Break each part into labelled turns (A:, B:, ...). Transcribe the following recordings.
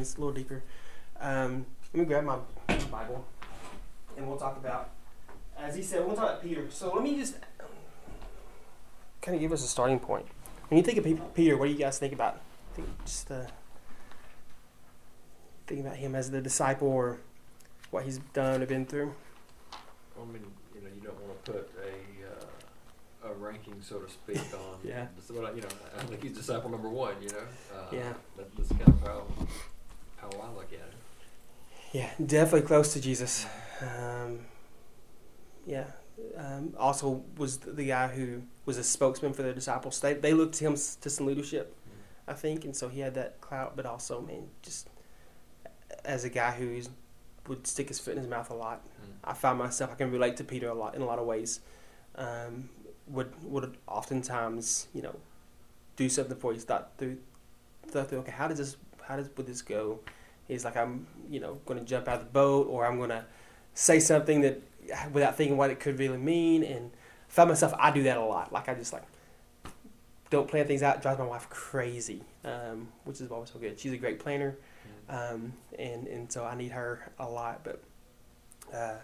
A: things a little deeper. Um, let me grab my, my Bible, and we'll talk about. As he said, we'll talk about Peter. So let me just kind of give us a starting point. When you think of Pe- Peter, what do you guys think about? Think just uh, think about him as the disciple or what he's done or been through.
B: I mean, you know, you don't want to put a uh, a ranking, so to speak, on.
A: Yeah.
B: But you know, I think he's disciple number one. You know. Uh,
A: Yeah.
B: That, that's kind of how how I look at it.
A: Yeah, definitely close to Jesus. Um, yeah. Um, also was the guy who was a spokesman for the disciples. They, they looked to him to some leadership, I think, and so he had that clout. But also, man, just as a guy who would stick his foot in his mouth a lot, I find myself I can relate to Peter a lot in a lot of ways. Um, would would oftentimes you know do something before he thought through thought through okay how does this how does would this go? He's like I'm you know going to jump out of the boat or I'm going to say something that without thinking what it could really mean and I found myself I do that a lot like I just like don't plan things out it drives my wife crazy um, which is always so good she's a great planner um, and and so I need her a lot. But uh,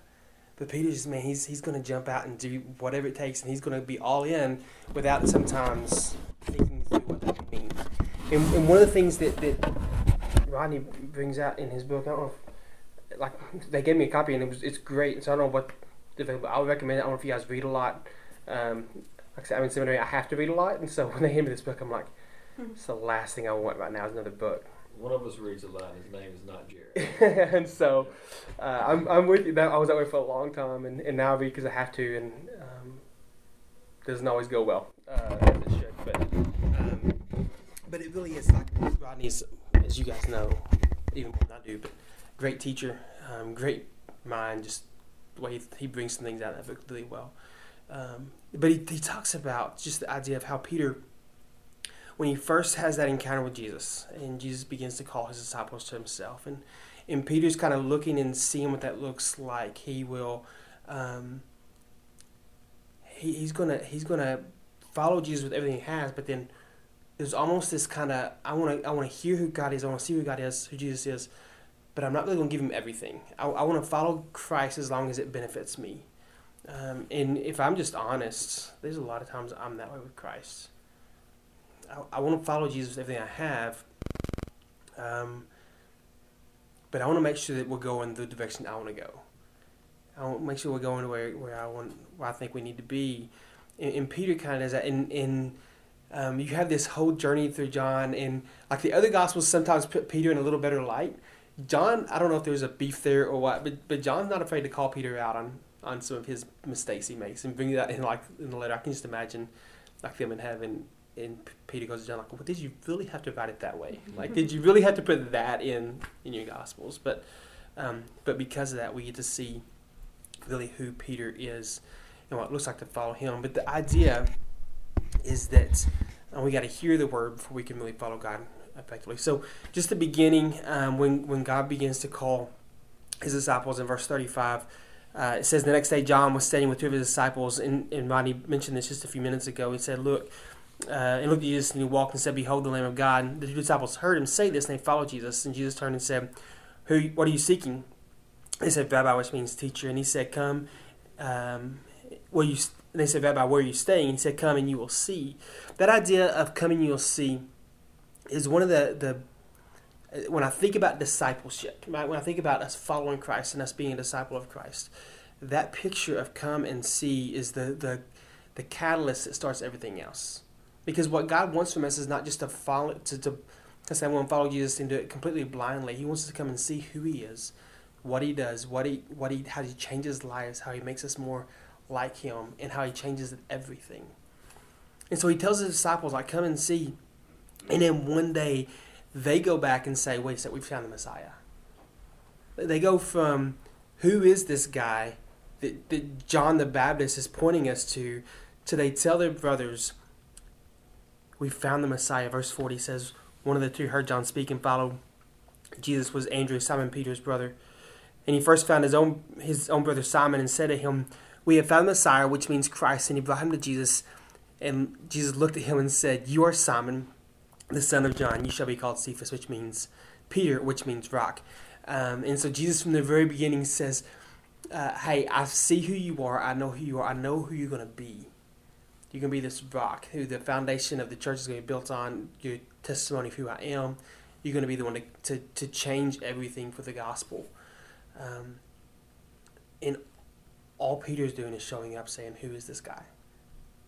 A: but Peter's just man, he's he's going to jump out and do whatever it takes, and he's going to be all in without sometimes thinking through what that could mean. And, and one of the things that that Rodney brings out in his book, I don't know, if, like they gave me a copy and it was it's great. So I don't know what available. I would recommend it. I don't know if you guys read a lot. Um, like I said, I'm in seminary. I have to read a lot, and so when they hand me this book, I'm like, it's the last thing I want right now is another book.
B: One of us reads a lot. His name is not Jared.
A: and so uh, I'm, I'm with you. That I was that way for a long time, and, and now I read because I have to, and um, doesn't always go well uh, as it should. But um, but it really is like Rodney's, as you guys know, even more than I do. But great teacher, um, great mind, just the way he, he brings some things out of that book really well. Um, but he, he talks about just the idea of how Peter when he first has that encounter with Jesus, and Jesus begins to call his disciples to himself, and and Peter's kind of looking and seeing what that looks like. He will, um, he, he's gonna he's gonna follow Jesus with everything he has, but then there's almost this kind of I want to I want to hear who God is, I want to see who God is, who Jesus is, but I'm not really gonna give him everything. I, I want to follow Christ as long as it benefits me. Um, and if I'm just honest, there's a lot of times I'm that way with Christ. I, I want to follow Jesus with everything I have, um, but I want to make sure that we're going the direction I want to go. I want to make sure we're going to where, where I want, where I think we need to be. And, and Peter kind of does that. And, and um, you have this whole journey through John, and like the other gospels sometimes put Peter in a little better light. John, I don't know if there's a beef there or what, but but John's not afraid to call Peter out on, on some of his mistakes he makes and bring that in like in the letter. I can just imagine like them in heaven and Peter goes to John like, well, did you really have to write it that way? Like, did you really have to put that in in your Gospels? But um, but because of that, we get to see really who Peter is and what it looks like to follow him. But the idea is that uh, we got to hear the word before we can really follow God effectively. So just the beginning, um, when when God begins to call his disciples in verse thirty five. Uh, it says the next day John was standing with two of his disciples, and, and mentioned this just a few minutes ago. He said, "Look, uh, and looked at Jesus and he walked and said, Behold the Lamb of God. And the two disciples heard him say this and they followed Jesus. And Jesus turned and said, Who what are you seeking? They said, Rabbi, which means teacher. And he said, Come, um, where you they said, Rabbi, where are you staying? He said, Come and you will see. That idea of coming you'll see is one of the, the when I think about discipleship, right? when I think about us following Christ and us being a disciple of Christ, that picture of come and see is the the, the catalyst that starts everything else. Because what God wants from us is not just to follow to, to, to say I want to follow Jesus and do it completely blindly. He wants us to come and see who He is, what He does, what He what He how He changes lives, how He makes us more like Him, and how He changes everything. And so He tells His disciples, "I come and see," and then one day they go back and say, "Wait a second, we've found the Messiah." They go from who is this guy that, that John the Baptist is pointing us to, to they tell their brothers we found the Messiah. Verse 40 says, One of the two heard John speak and followed. Jesus was Andrew, Simon Peter's brother. And he first found his own his own brother Simon and said to him, We have found the Messiah, which means Christ. And he brought him to Jesus. And Jesus looked at him and said, You are Simon, the son of John. You shall be called Cephas, which means Peter, which means rock. Um, and so Jesus from the very beginning says, uh, Hey, I see who you are. I know who you are. I know who you're going to be. You're going to be this rock who the foundation of the church is going to be built on, your testimony of who I am. You're going to be the one to, to, to change everything for the gospel. Um, and all Peter's doing is showing up saying, Who is this guy?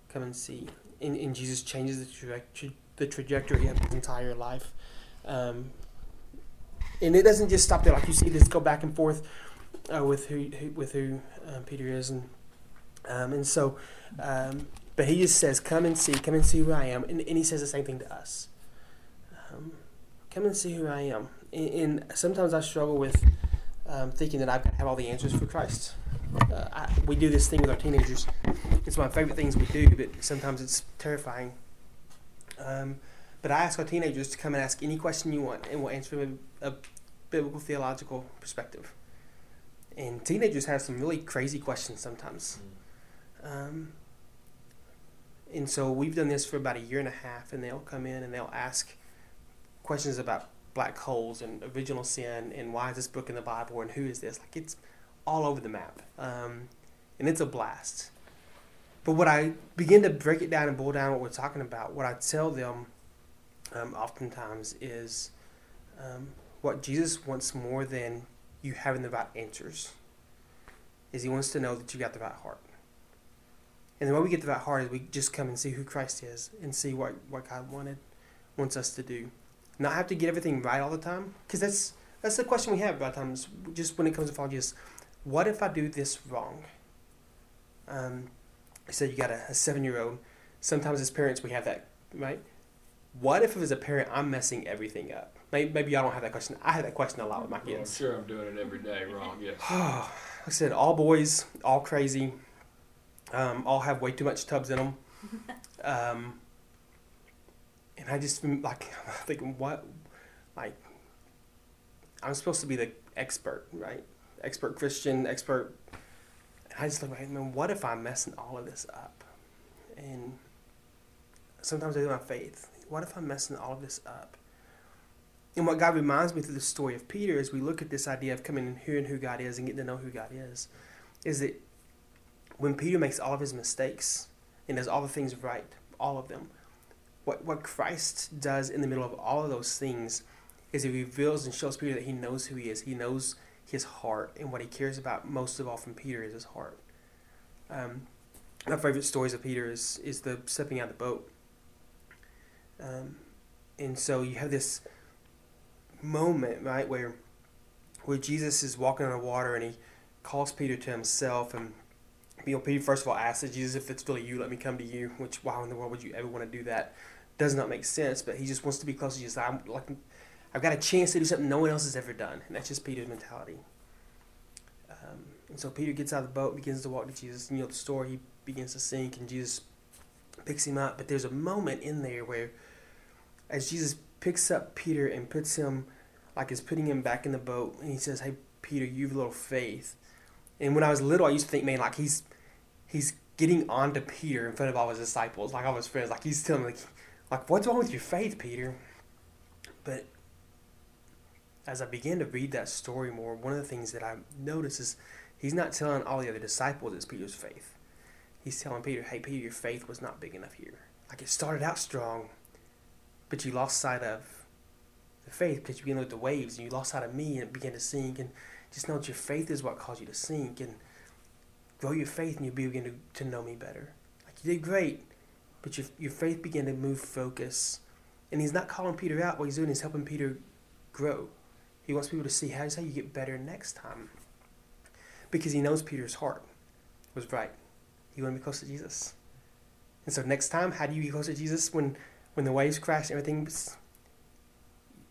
A: Come and see. And, and Jesus changes the, traje- the trajectory of his entire life. Um, and it doesn't just stop there. Like you see this go back and forth uh, with who, who with who um, Peter is, and um, and so, um, but he just says, "Come and see, come and see who I am," and, and he says the same thing to us. Um, come and see who I am. And, and sometimes I struggle with um, thinking that I've got to have all the answers for Christ. Uh, I, we do this thing with our teenagers. It's one of my favorite things we do, but sometimes it's terrifying. Um, but I ask our teenagers to come and ask any question you want, and we'll answer from a, a biblical theological perspective. And teenagers have some really crazy questions sometimes. Um, and so we've done this for about a year and a half, and they'll come in and they'll ask questions about black holes and original sin and why is this book in the Bible and who is this? Like it's all over the map, um, and it's a blast. But what I begin to break it down and boil down what we're talking about, what I tell them um, oftentimes is um, what Jesus wants more than you having the right answers. Is he wants to know that you got the right heart. And the way we get the right heart is we just come and see who Christ is and see what, what God wanted wants us to do. Not have to get everything right all the time, because that's that's the question we have a lot of times. Just when it comes to following Jesus, what if I do this wrong? Um, I said you got a, a seven year old. Sometimes as parents we have that, right? What if as a parent I'm messing everything up? Maybe, maybe y'all don't have that question. I have that question a lot with my
B: Well, I'm sure I'm doing it every day wrong. Yes.
A: like I said, all boys, all crazy, um, all have way too much Tubbs in them. Um, and I just like I'm thinking, what, like, I'm supposed to be the expert, right? Expert Christian, expert. And I just look like, man, what if I'm messing all of this up? And sometimes I do my faith. What if I'm messing all of this up? And what God reminds me through the story of Peter as we look at this idea of coming and hearing who God is and getting to know who God is, is that when Peter makes all of his mistakes and does all the things right, all of them, what, what Christ does in the middle of all of those things is he reveals and shows Peter that he knows who he is. He knows his heart, and what he cares about most of all from Peter is his heart. Um, my favorite stories of Peter is, is the stepping out of the boat. Um, and so you have this moment, right, where where Jesus is walking on the water and he calls Peter to himself and you know, Peter first of all asks Jesus if it's really you, let me come to you. Which why in the world would you ever want to do that? Does not make sense, but he just wants to be close to Jesus. I'm like I've got a chance to do something no one else has ever done, and that's just Peter's mentality. Um, and so Peter gets out of the boat, begins to walk to Jesus. And, you know the story. He begins to sink, and Jesus picks him up. But there's a moment in there where, as Jesus picks up Peter and puts him, like is putting him back in the boat, and he says, "Hey, Peter, you've a little faith." And when I was little, I used to think, man, like he's he's getting onto Peter in front of all his disciples, like all his friends, like he's telling, like, like what's wrong with your faith, Peter? But as I began to read that story more, one of the things that I noticed is he's not telling all the other disciples it's Peter's faith. He's telling Peter, hey, Peter, your faith was not big enough here. Like it started out strong, but you lost sight of the faith because you began at the waves and you lost sight of me and it began to sink. And just know that your faith is what caused you to sink. And grow your faith and you'll begin to, to know me better. Like you did great, but your, your faith began to move focus. And he's not calling Peter out. What he's doing is helping Peter grow. He wants people to see how, how you get better next time. Because he knows Peter's heart was right. He wanted to be close to Jesus. And so next time, how do you get close to Jesus when, when the waves crash and everything?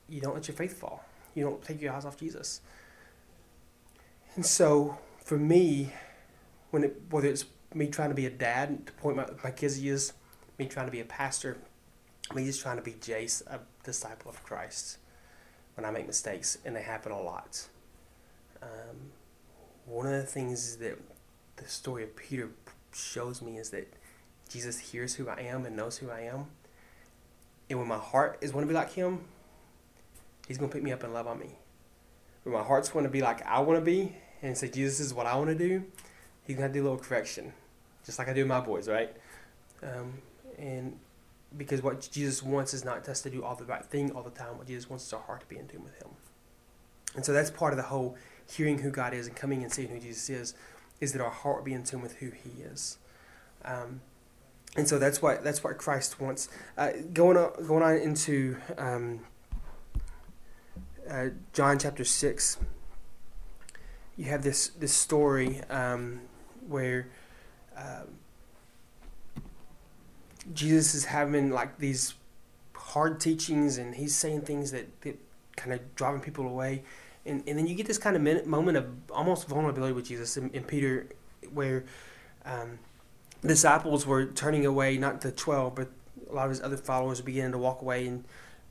A: You don't let your faith fall. You don't take your eyes off Jesus. And so for me, when it, whether it's me trying to be a dad to point my, my kids to Jesus, me trying to be a pastor, me just trying to be Jace, a disciple of Christ when I make mistakes, and they happen a lot. Um, one of the things that the story of Peter shows me is that Jesus hears who I am and knows who I am. And when my heart is want to be like him, He's going to pick me up and love on me. When my heart's want to be like I want to be and say, Jesus is what I want to do, He's going to do a little correction, just like I do with my boys, right? Um, and because what Jesus wants is not us to do all the right thing all the time. What Jesus wants is our heart to be in tune with Him. And so that's part of the whole hearing who God is and coming and seeing who Jesus is, is that our heart be in tune with who He is. Um, and so that's what that's what Christ wants. Uh, going on going on into um, uh, John chapter six, you have this this story um, where um, Jesus is having like these hard teachings, and he's saying things that, that kind of driving people away, and and then you get this kind of minute, moment of almost vulnerability with Jesus and, and Peter, where. Um, disciples were turning away, not the 12, but a lot of his other followers beginning to walk away. And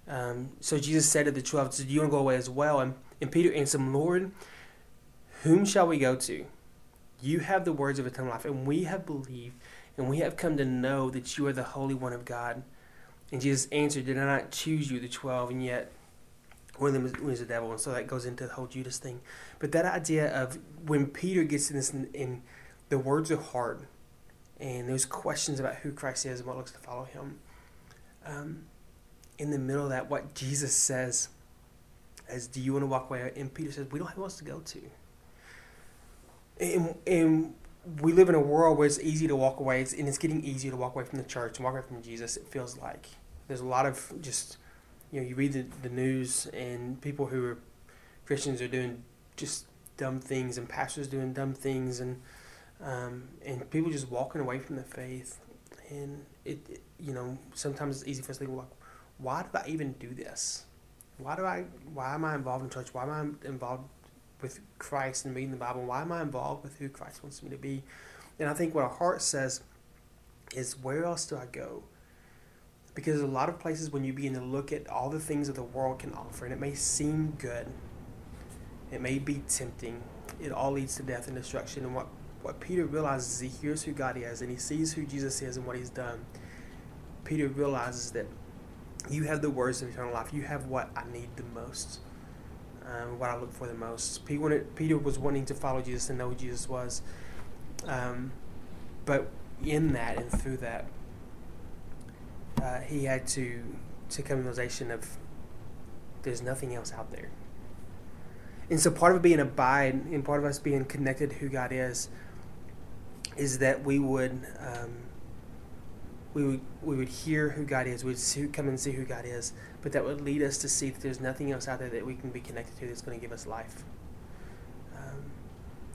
A: um, so Jesus said to the 12, Do you want to go away as well? And, and Peter answered him, Lord, whom shall we go to? You have the words of eternal life, and we have believed, and we have come to know that you are the Holy One of God. And Jesus answered, Did I not choose you, the 12, and yet one of them was the devil? And so that goes into the whole Judas thing. But that idea of when Peter gets in this, in the words are hard, and there's questions about who Christ is and what looks to follow him. Um, in the middle of that, what Jesus says is, Do you want to walk away? And Peter says, We don't have else to go to. And, and we live in a world where it's easy to walk away, and it's getting easier to walk away from the church and walk away from Jesus, it feels like. There's a lot of just, you know, you read the, the news, and people who are Christians are doing just dumb things, and pastors doing dumb things, and um, and people just walking away from the faith. And it, it, you know, sometimes it's easy for us to think, like, why do I even do this? Why do I? Why am I involved in church? Why am I involved with Christ and reading the Bible? Why am I involved with who Christ wants me to be? And I think what our heart says is, where else do I go? Because a lot of places, when you begin to look at all the things that the world can offer, and it may seem good, it may be tempting, it all leads to death and destruction. And what what Peter realizes is he hears who God is and he sees who Jesus is and what he's done. Peter realizes that you have the words of eternal life. You have what I need the most, um, what I look for the most. Peter, wanted, Peter was wanting to follow Jesus and know who Jesus was. Um, but in that and through that, uh, he had to, to come to realization of there's nothing else out there. And so part of being abide and part of us being connected to who God is is that we would um, we would we would hear who God is, we'd see, come and see who God is, but that would lead us to see that there's nothing else out there that we can be connected to that's going to give us life. Um,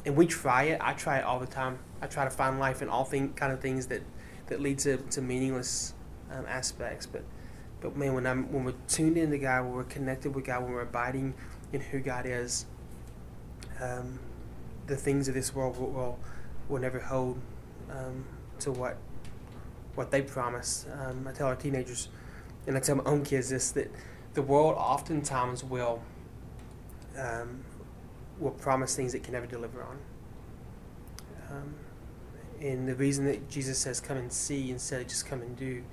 A: and we try it. I try it all the time. I try to find life in all thing kind of things that that lead to, to meaningless um, aspects. But but man, when I'm when we're tuned into God, when we're connected with God, when we're abiding in who God is, um, the things of this world will, will will never hold um, to what what they promise. Um, I tell our teenagers, and I tell my own kids this that the world oftentimes will um, will promise things it can never deliver on. Um, and the reason that Jesus says, "Come and see," instead of just "come and do,"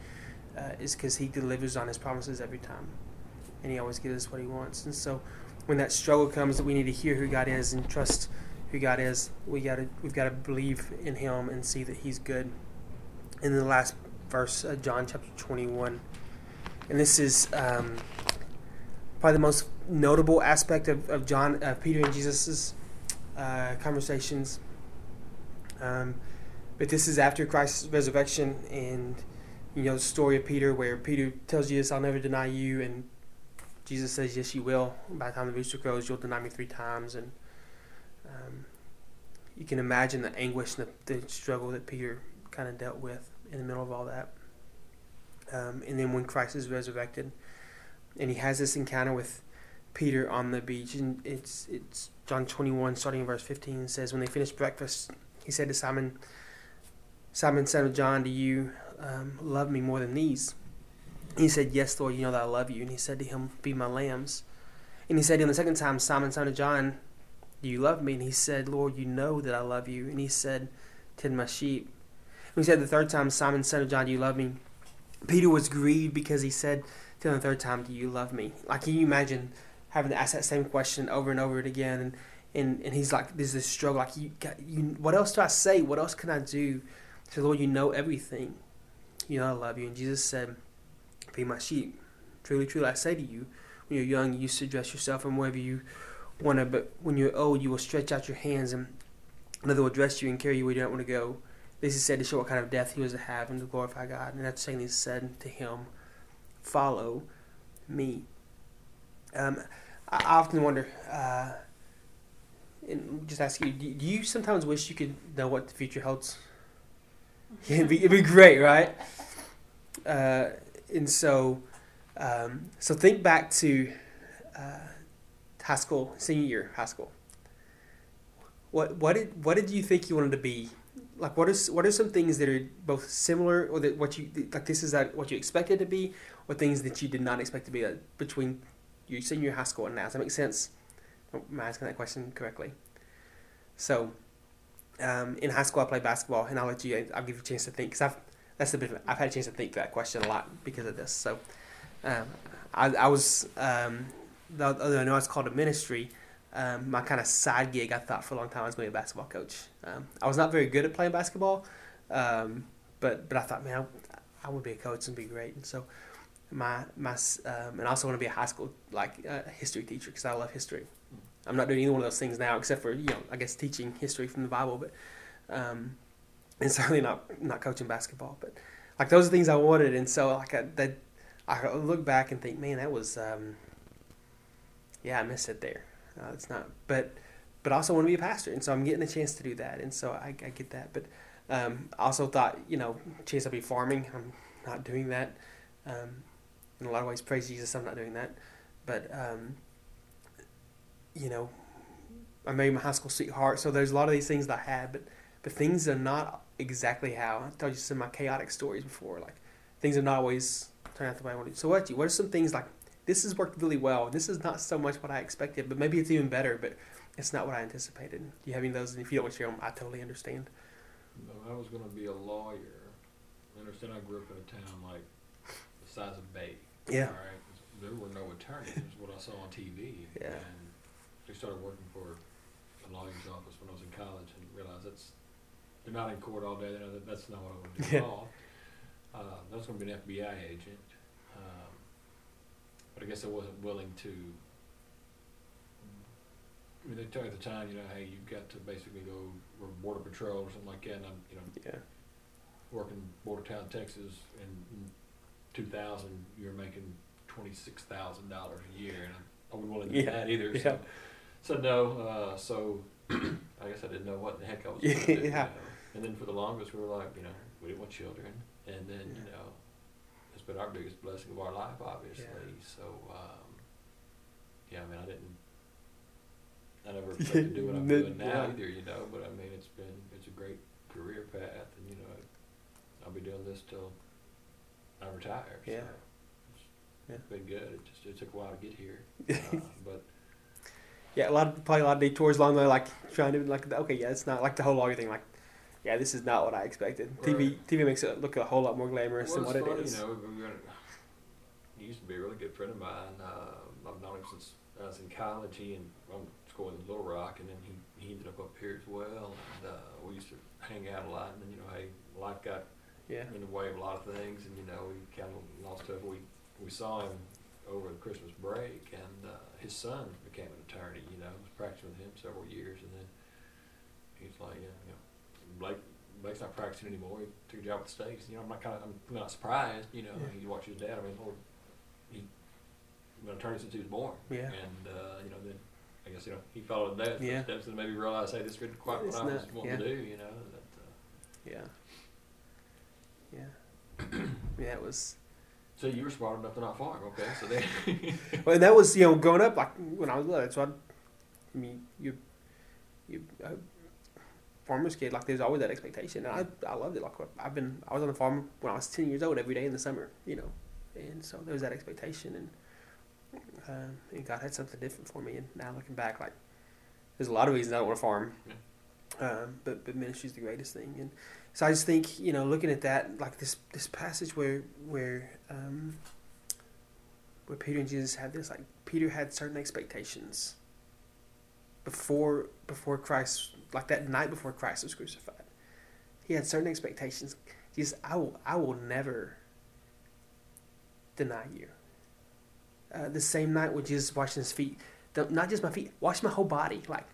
A: uh, is because He delivers on His promises every time, and He always gives us what He wants. And so, when that struggle comes, that we need to hear who God is and trust who God is. We got to we've got to believe in Him and see that He's good. In the last verse, uh, John chapter twenty-one, and this is um, probably the most notable aspect of, of John, uh, Peter and Jesus's uh, conversations. Um, but this is after Christ's resurrection, and you know the story of Peter, where Peter tells Jesus, "I'll never deny you," and Jesus says, "Yes, you will." By the time the rooster crows, you'll deny me three times, and um, you can imagine the anguish and the, the struggle that Peter kind of dealt with in the middle of all that. Um, and then when Christ is resurrected, and he has this encounter with Peter on the beach, and it's it's John twenty one, starting in verse fifteen, says, "When they finished breakfast, he said to Simon, Simon, son of John, do you um, love me more than these?" He said, "Yes, Lord, you know that I love you." And he said to him, "Be my lambs." And he said to him the second time, Simon, son of John, do you love me? And he said, Lord, you know that I love you. And he said, Tend my sheep. And he said the third time, Simon, son of John, do you love me? Peter was grieved because he said to him the third time, Do you love me? Like, can you imagine having to ask that same question over and over again, and and, and he's like, there's this struggle. Like you, you, what else do I say? What else can I do? So Lord, you know everything. You know I love you. And Jesus said, "Be my sheep." Truly, truly, I say to you, when you're young, you used to dress yourself, and wherever you want to, but when you're old, you will stretch out your hands, and another will dress you and carry you where you don't want to go. This is said to show what kind of death he was to have and to glorify God. And that's saying he said to him, "Follow me." Um, I often wonder, uh, and just ask you, do you sometimes wish you could know what the future holds? it'd, be, it'd be great, right? Uh, and so, um, so think back to uh, high school, senior year, high school. What what did what did you think you wanted to be? Like what is what are some things that are both similar or that what you like this is that what you expected to be, or things that you did not expect to be like, between your senior high school and now? Does that make sense? Am I asking that question correctly? So, um, in high school, I played basketball, and I'll let you. I'll give you a chance to think because I've that's a bit. Of, I've had a chance to think that question a lot because of this. So, um, I, I was um, although I know it's called a ministry. Um, my kind of side gig, I thought for a long time I was going to be a basketball coach. Um, I was not very good at playing basketball, um, but but I thought, man, I, I, would be a coach and be great. And so, my my um, and I also want to be a high school like uh, history teacher because I love history. I'm not doing either one of those things now, except for you know, I guess teaching history from the Bible, but um, and certainly not not coaching basketball. But like those are things I wanted, and so like I, that, I look back and think, man, that was um, yeah, I missed it there. Uh, it's not, but but also want to be a pastor, and so I'm getting a chance to do that, and so I, I get that. But um, I also thought, you know, chance I'll be farming. I'm not doing that. Um, in a lot of ways, praise Jesus, I'm not doing that. But um, you know, I made my high school sweetheart. So there's a lot of these things that I had, but but things are not exactly how I told you some of my chaotic stories before. Like things have not always turned out the way I wanted. So what? What are some things like this has worked really well? This is not so much what I expected, but maybe it's even better. But it's not what I anticipated. Do you have any of those? And if you don't want to share them, I totally understand.
B: No, I was going to be a lawyer. I understand I grew up in a town like the size of Bay.
A: Yeah.
B: All right. There were no attorneys. what I saw on TV.
A: Yeah.
B: And I started working for a lawyer's office when I was in college and realized that's they're not in court all day. That's not what I want to do at all. Uh, I was going to be an FBI agent, but I guess I wasn't willing to. I mean, they tell you at the time, you know, hey, you've got to basically go border patrol or something like that. And I'm, you know,
A: yeah.
B: working border town, Texas, and in 2000, you're making twenty six thousand dollars a year, and I wasn't willing to do
A: Yeah.
B: that either.
A: Yeah.
B: So so no, uh, so I guess I didn't know what the heck I was going to do. you
A: Yeah.
B: know. And then for the longest, we were like, you know, we didn't want children, and then you know, been our biggest blessing of our life, obviously.
A: Yeah.
B: So um, yeah, I mean, I didn't. I never expected to do what I'm doing now
A: yeah.
B: either, you know. But I mean, it's been it's a great career path, and you know, I'll be doing this till I retire.
A: Yeah.
B: So it's
A: Yeah.
B: been good. It just it took a while to get here, uh, but
A: Yeah, a lot of probably a lot of detours along the way, like trying to like okay, yeah, it's not like the whole lawyer thing. Like, yeah, this is not what I expected. TV TV makes it look a whole lot more glamorous
B: Well,
A: than what it
B: funny,
A: is.
B: You know, he used to be a really good friend of mine. Uh, I've known him since I was in college. He and I went to in Little Rock, and then he, he ended up up here as well. And uh, we used to hang out a lot. And then you know, hey, life got
A: Yeah,
B: in the way of a lot of things, and you know, we kind of lost touch. We we saw him over the Christmas break, and uh, his son became an attorney. You know, was practicing with him several years, and then he's like, yeah, Blake. Blake's not practicing anymore. He took a job at the States. You know, I'm not kind of, I'm not surprised. You know,
A: Yeah.
B: he watched his dad. I mean, Lord, he been an attorney since he was born.
A: Yeah.
B: And uh, you know, then I guess you know he followed dad's
A: Yeah.
B: footsteps and maybe realized, hey, this isn't quite
A: It's
B: what I was
A: not-
B: wanting
A: yeah.
B: to do. You know, that, uh,
A: yeah, yeah, yeah. It was.
B: so you were smart enough to not farm, okay? So then,
A: Well, and that was you know growing up like when I was little. So I, I mean, you, you, uh, farmer's kid. Like there's always that expectation, and I I loved it. Like I've been I was on the farm when I was ten years old every day in the summer. You know, and so there was that expectation, and um, and God had something different for me. And now looking back, like there's a lot of reasons I don't want to farm, um, but but ministry's the greatest thing. And so I just think you know looking at that like this this passage where where um, where Peter and Jesus had this. Like Peter had certain expectations before before Christ, like that night before Christ was crucified. He had certain expectations. Jesus, I will, I will never deny you. Uh, the same night when Jesus washing his feet, the, not just my feet, wash my whole body. Like,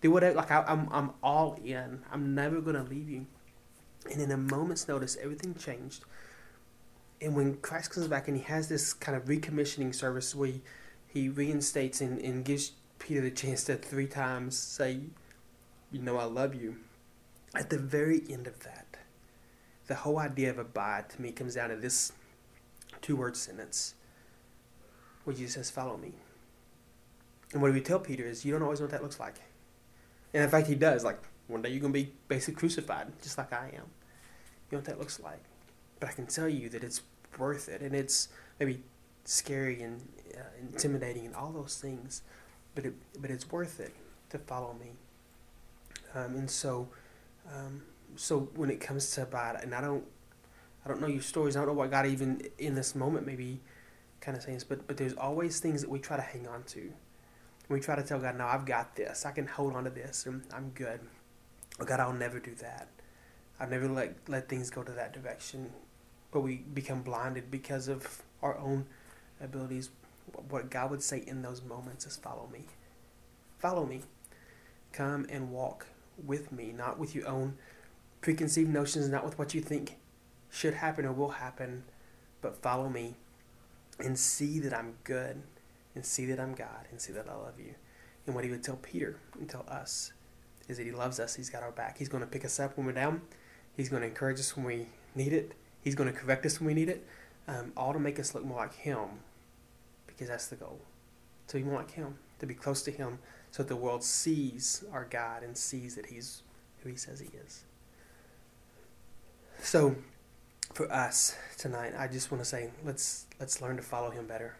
A: do whatever. Like, I, I'm, I'm all in. I'm never gonna leave you. And in a moment's notice, everything changed. And when Christ comes back and he has this kind of recommissioning service where he, he reinstates and, and gives Peter the chance to three times say, You know, I love you. At the very end of that, the whole idea of abide to me comes down to this two word sentence where Jesus says, Follow me. And what we tell Peter is, You don't always know what that looks like. And in fact, he does. Like, one day you're going to be basically crucified, just like I am. You know what that looks like. But I can tell you that it's worth it. And it's maybe scary and uh, intimidating and all those things. But, it, but it's worth it to follow me. Um, and so, um, so when it comes to abide, and I don't, I don't know your stories. I don't know what God even in this moment maybe kind of saying this, but but there's always things that we try to hang on to. We try to tell God, "No, I've got this. I can hold on to this, and I'm good." God, I'll never do that. I've never let let things go to that direction. But we become blinded because of our own abilities. What God would say in those moments is, "Follow me. Follow me. Come and walk with me, not with your own preconceived notions, not with what you think should happen or will happen, but follow me and see that I'm good and see that I'm God and see that I love you. And what he would tell Peter and tell us is that he loves us. He's got our back. He's going to pick us up when we're down. He's going to encourage us when we need it. He's going to correct us when we need it. Um, all to make us look more like him because that's the goal. To be like him, to be close to him so that the world sees our God and sees that he's who he says he is. So for us tonight, I just want to say let's let's learn to follow him better.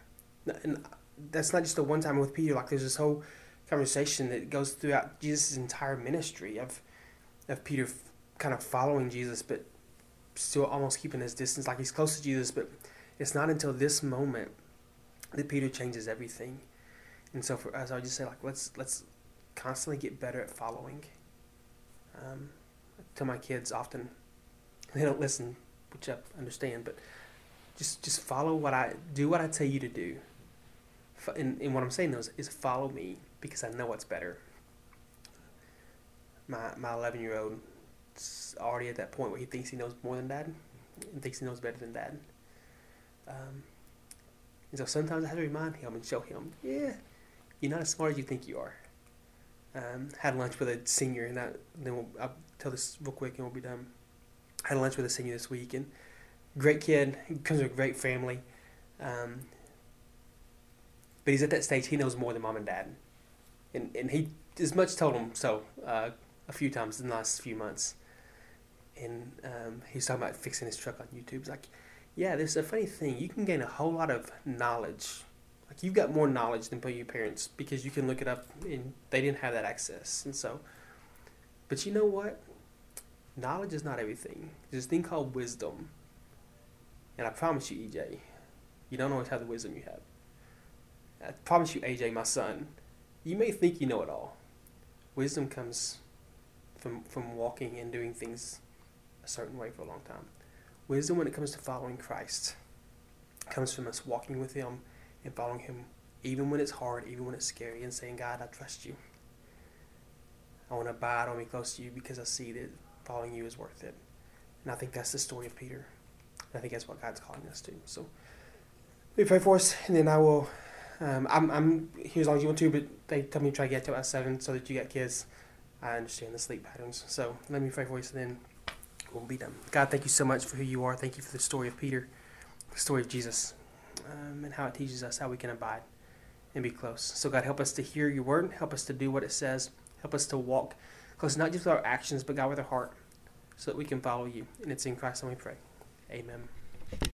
A: And that's not just a one time with Peter. Like there's this whole conversation that goes throughout Jesus' entire ministry of of Peter kind of following Jesus, but still almost keeping his distance. Like he's close to Jesus, but it's not until this moment that Peter changes everything. And so for us, I would just say like let's let's constantly get better at following. Um, tell my kids often they don't listen, which I understand, but just just follow what I do. What I tell you to do. And, and what I'm saying is, is follow me because I know what's better. My my 11 year old already at that point where he thinks he knows more than dad, and thinks he knows better than dad. Um, and so sometimes I have to remind him and show him, yeah, you're not as smart as you think you are. Um, had lunch with a senior, and that then we'll, I'll tell this real quick, and we'll be done. Had lunch with a senior this week, and great kid, comes from a great family, um, but he's at that stage. He knows more than mom and dad, and and he as much told him so uh, a few times in the last few months. And um, he's talking about fixing his truck on YouTube. He's like, yeah, there's a funny thing. You can gain a whole lot of knowledge like you've got more knowledge than your parents because you can look it up and they didn't have that access. And so, but you know what? Knowledge is not everything. There's a thing called wisdom. And I promise you, EJ, you don't always have the wisdom you have. I promise you, AJ, my son, you may think you know it all. Wisdom comes from from walking and doing things a certain way for a long time. Wisdom, when it comes to following Christ, comes from us walking with Him and following Him even when it's hard, even when it's scary, and saying, God, I trust you. I want to abide, I want to be close to you because I see that following you is worth it. And I think that's the story of Peter. And I think that's what God's calling us to. So we pray for us, and then I will. Um, I'm, I'm here as long as you want to, but they tell me to try to get to about 7 so that you get kids. I understand the sleep patterns. So let me pray for you, and then we'll be done. God, thank you so much for who you are. Thank you for the story of Peter, the story of Jesus um, and how it teaches us how we can abide and be close. So, God, help us to hear your word, help us to do what it says, help us to walk close, not just with our actions, but God, with our heart, so that we can follow you. And it's in Christ that we pray. Amen.